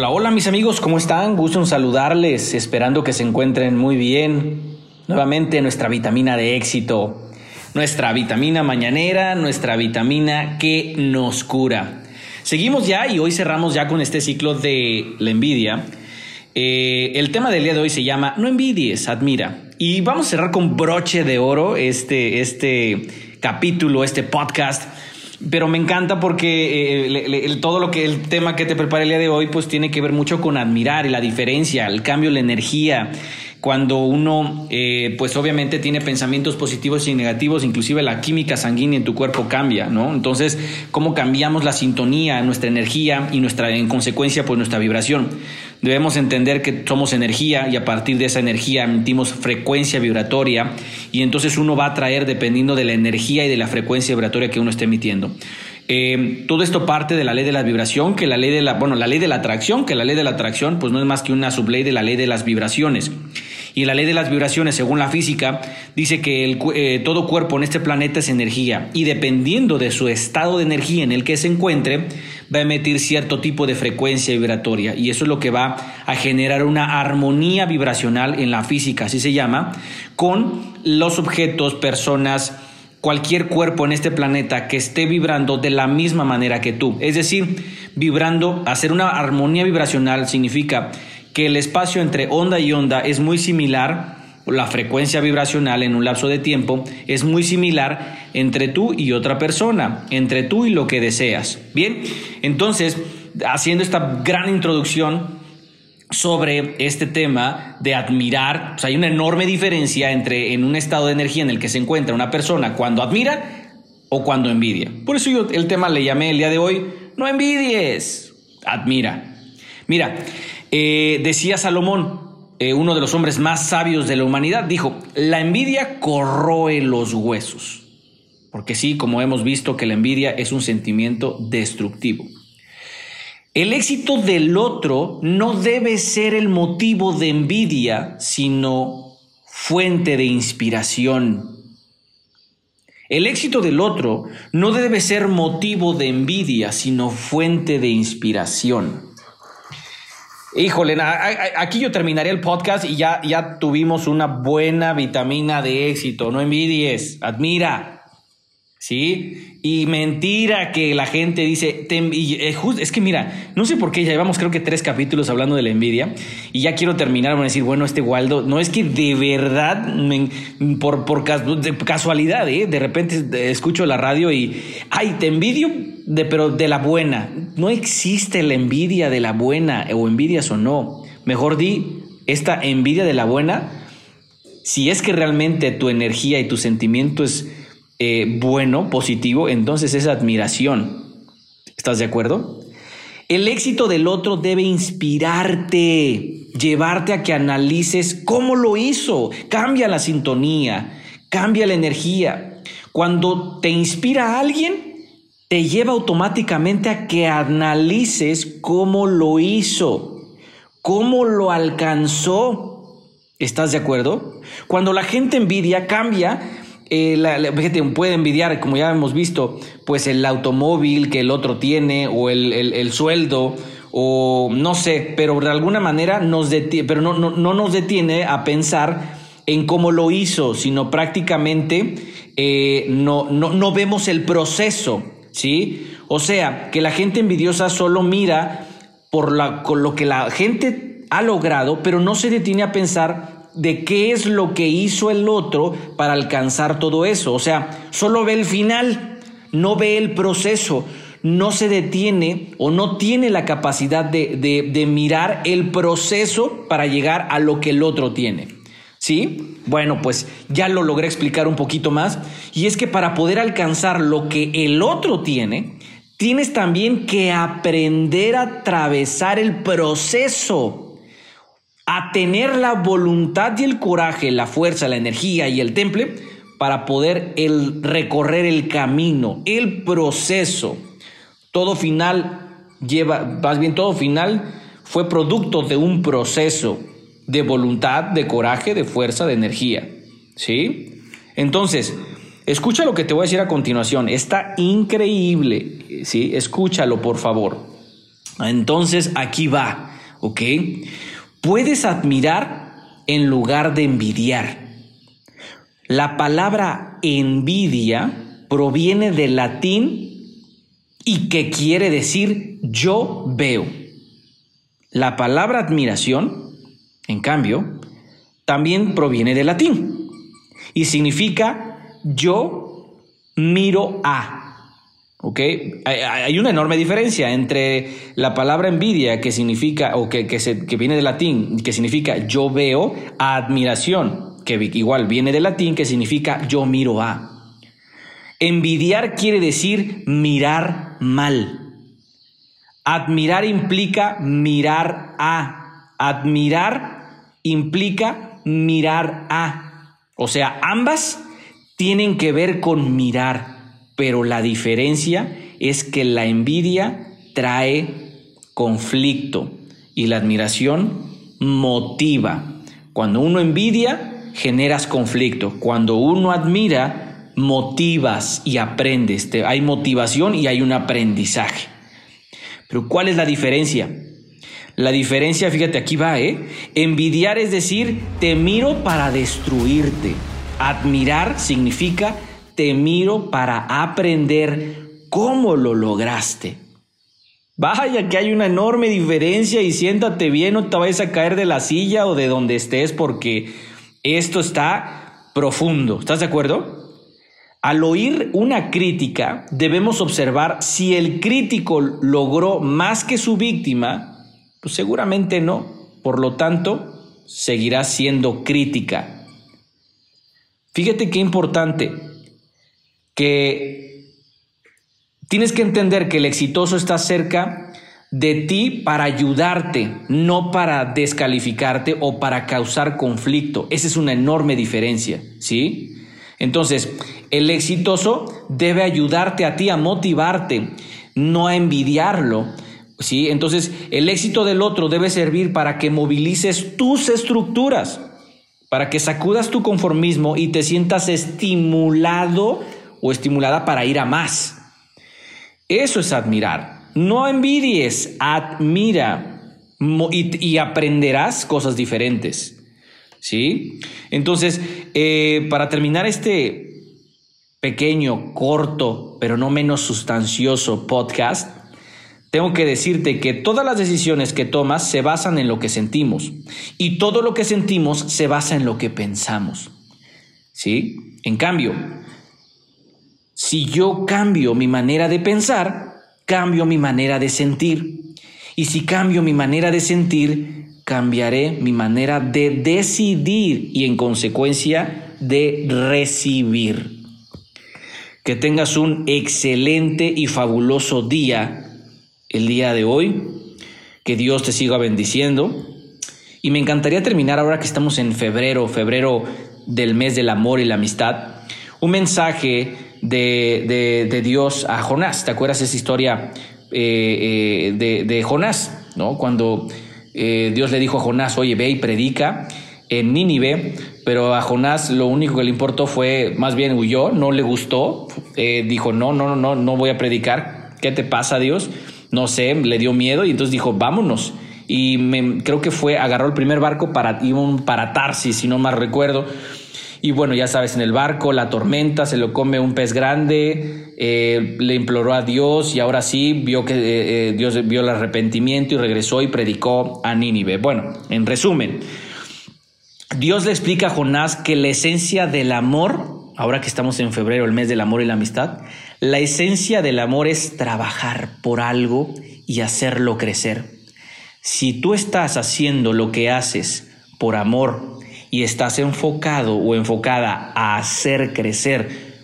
Hola, hola mis amigos, ¿cómo están? Gusto en saludarles, esperando que se encuentren muy bien. Nuevamente nuestra vitamina de éxito, nuestra vitamina mañanera, nuestra vitamina que nos cura. Seguimos ya y hoy cerramos ya con este ciclo de la envidia. Eh, el tema del día de hoy se llama No envidies, admira. Y vamos a cerrar con broche de oro este, este capítulo, este podcast pero me encanta porque eh, todo lo que el tema que te preparé el día de hoy pues tiene que ver mucho con admirar y la diferencia, el cambio, la energía. Cuando uno, eh, pues obviamente tiene pensamientos positivos y negativos, inclusive la química sanguínea en tu cuerpo cambia, ¿no? Entonces, cómo cambiamos la sintonía, nuestra energía y nuestra, en consecuencia, pues nuestra vibración. Debemos entender que somos energía y a partir de esa energía emitimos frecuencia vibratoria y entonces uno va a traer dependiendo de la energía y de la frecuencia vibratoria que uno esté emitiendo. Eh, todo esto parte de la ley de la vibración, que la ley de la, bueno, la ley de la atracción, que la ley de la atracción pues no es más que una subley de la ley de las vibraciones. Y la ley de las vibraciones, según la física, dice que el, eh, todo cuerpo en este planeta es energía y dependiendo de su estado de energía en el que se encuentre, va a emitir cierto tipo de frecuencia vibratoria y eso es lo que va a generar una armonía vibracional en la física, así se llama, con los objetos, personas, cualquier cuerpo en este planeta que esté vibrando de la misma manera que tú. Es decir, vibrando, hacer una armonía vibracional significa que el espacio entre onda y onda es muy similar, la frecuencia vibracional en un lapso de tiempo es muy similar entre tú y otra persona, entre tú y lo que deseas. Bien, entonces, haciendo esta gran introducción sobre este tema de admirar, hay una enorme diferencia entre en un estado de energía en el que se encuentra una persona cuando admira o cuando envidia. Por eso yo el tema le llamé el día de hoy, no envidies, admira. Mira, eh, decía Salomón, eh, uno de los hombres más sabios de la humanidad, dijo, la envidia corroe los huesos. Porque sí, como hemos visto que la envidia es un sentimiento destructivo. El éxito del otro no debe ser el motivo de envidia, sino fuente de inspiración. El éxito del otro no debe ser motivo de envidia, sino fuente de inspiración. Híjole, aquí yo terminaría el podcast y ya, ya tuvimos una buena vitamina de éxito. No envidies, admira. ¿Sí? Y mentira que la gente dice, eh, es que mira, no sé por qué ya llevamos creo que tres capítulos hablando de la envidia y ya quiero terminar, van a decir, bueno, este Waldo, no es que de verdad, por, por casualidad, ¿eh? de repente escucho la radio y, ay, te envidio, de, pero de la buena. No existe la envidia de la buena o envidias o no. Mejor di, esta envidia de la buena, si es que realmente tu energía y tu sentimiento es eh, bueno, positivo, entonces es admiración. ¿Estás de acuerdo? El éxito del otro debe inspirarte, llevarte a que analices cómo lo hizo. Cambia la sintonía, cambia la energía. Cuando te inspira a alguien, te lleva automáticamente a que analices cómo lo hizo, cómo lo alcanzó. ¿Estás de acuerdo? Cuando la gente envidia, cambia eh, la, gente puede envidiar, como ya hemos visto, pues el automóvil que el otro tiene o el, sueldo o no sé, pero de alguna manera nos detiene, pero no, no, nos detiene a pensar en cómo lo hizo, sino prácticamente eh, no, no, no vemos el proceso, ¿sí? O sea, que la gente envidiosa solo mira por la, con lo que la gente ha logrado, pero no se detiene a pensar de qué es lo que hizo el otro para alcanzar todo eso. O sea, solo ve el final, no ve el proceso, no se detiene o no tiene la capacidad de, de, mirar el proceso para llegar a lo que el otro tiene. ¿Sí? Bueno, pues ya lo logré explicar un poquito más. Y es que para poder alcanzar lo que el otro tiene, tienes también que aprender a atravesar el proceso a tener la voluntad y el coraje, la fuerza, la energía y el temple para poder el recorrer el camino, el proceso. Todo final lleva, más bien todo final fue producto de un proceso de voluntad, de coraje, de fuerza, de energía. ¿Sí? Entonces, escucha lo que te voy a decir a continuación. Está increíble. ¿Sí? Escúchalo, por favor. Entonces aquí va, ¿ok? Puedes admirar en lugar de envidiar. La palabra envidia proviene del latín y que quiere decir yo veo. La palabra admiración, en cambio, también proviene del latín y significa yo miro a. ¿Ok? Hay una enorme diferencia entre la palabra envidia, que significa, o que, que, viene del latín, que significa yo veo, a admiración, que igual viene del latín, que significa yo miro a. Envidiar quiere decir mirar mal. Admirar implica mirar a. Admirar implica mirar a. O sea, ambas tienen que ver con mirar pero la diferencia es que la envidia trae conflicto y la admiración motiva. Cuando uno envidia, generas conflicto. Cuando uno admira, motivas y aprendes. Hay motivación y hay un aprendizaje. Pero ¿cuál es la diferencia? La diferencia, fíjate, aquí va, ¿eh? Envidiar es decir, te miro para destruirte. Admirar significa te miro para aprender cómo lo lograste. Vaya que hay una enorme diferencia y siéntate bien, no te vayas a caer de la silla o de donde estés porque esto está profundo. ¿Estás de acuerdo? Al oír una crítica, debemos observar si el crítico logró más que su víctima, pues seguramente no. Por lo tanto, seguirá siendo crítica. Fíjate qué importante que tienes que entender que el exitoso está cerca de ti para ayudarte, no para descalificarte o para causar conflicto. Esa es una enorme diferencia, ¿sí? Entonces, el exitoso debe ayudarte a ti a motivarte, no a envidiarlo. ¿Sí? Entonces, el éxito del otro debe servir para que movilices tus estructuras, para que sacudas tu conformismo y te sientas estimulado o estimulada para ir a más. Eso es admirar. No envidies, admira y, aprenderás cosas diferentes. ¿Sí? Entonces, eh, para terminar este pequeño, corto, pero no menos sustancioso podcast, tengo que decirte que todas las decisiones que tomas se basan en lo que sentimos y todo lo que sentimos se basa en lo que pensamos. ¿Sí? En cambio, si yo cambio mi manera de pensar, cambio mi manera de sentir. Y si cambio mi manera de sentir, cambiaré mi manera de decidir y en consecuencia de recibir. Que tengas un excelente y fabuloso día el día de hoy. Que Dios te siga bendiciendo. Y me encantaría terminar ahora que estamos en febrero, febrero del mes del amor y la amistad, un mensaje de, Dios a Jonás. ¿Te acuerdas esa historia eh, eh, de, Jonás? ¿no? Cuando eh, Dios le dijo a Jonás, oye, ve y predica en Nínive, pero a Jonás lo único que le importó fue, más bien huyó, no le gustó, dijo, no, no, no, no, voy a predicar. ¿Qué te pasa, Dios? No sé, le dio miedo y entonces dijo, vámonos. Y me, creo que fue, agarró el primer barco para, para Tarsis, si no mal recuerdo y bueno, ya sabes, en el barco, la tormenta, se lo come un pez grande, eh, le imploró a Dios y ahora sí vio que eh, eh, Dios vio el arrepentimiento y regresó y predicó a Nínive. Bueno, en resumen, Dios le explica a Jonás que la esencia del amor, ahora que estamos en febrero, el mes del amor y la amistad, la esencia del amor es trabajar por algo y hacerlo crecer. Si tú estás haciendo lo que haces por amor y estás enfocado o enfocada a hacer crecer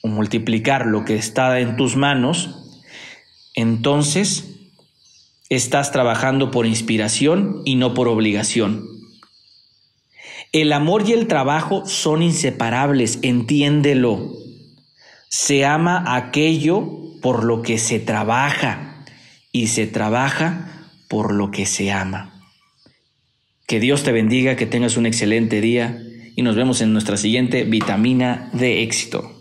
o multiplicar lo que está en tus manos, entonces estás trabajando por inspiración y no por obligación. El amor y el trabajo son inseparables, entiéndelo. Se ama aquello por lo que se trabaja y se trabaja por lo que se ama. Que Dios te bendiga, que tengas un excelente día y nos vemos en nuestra siguiente vitamina de éxito.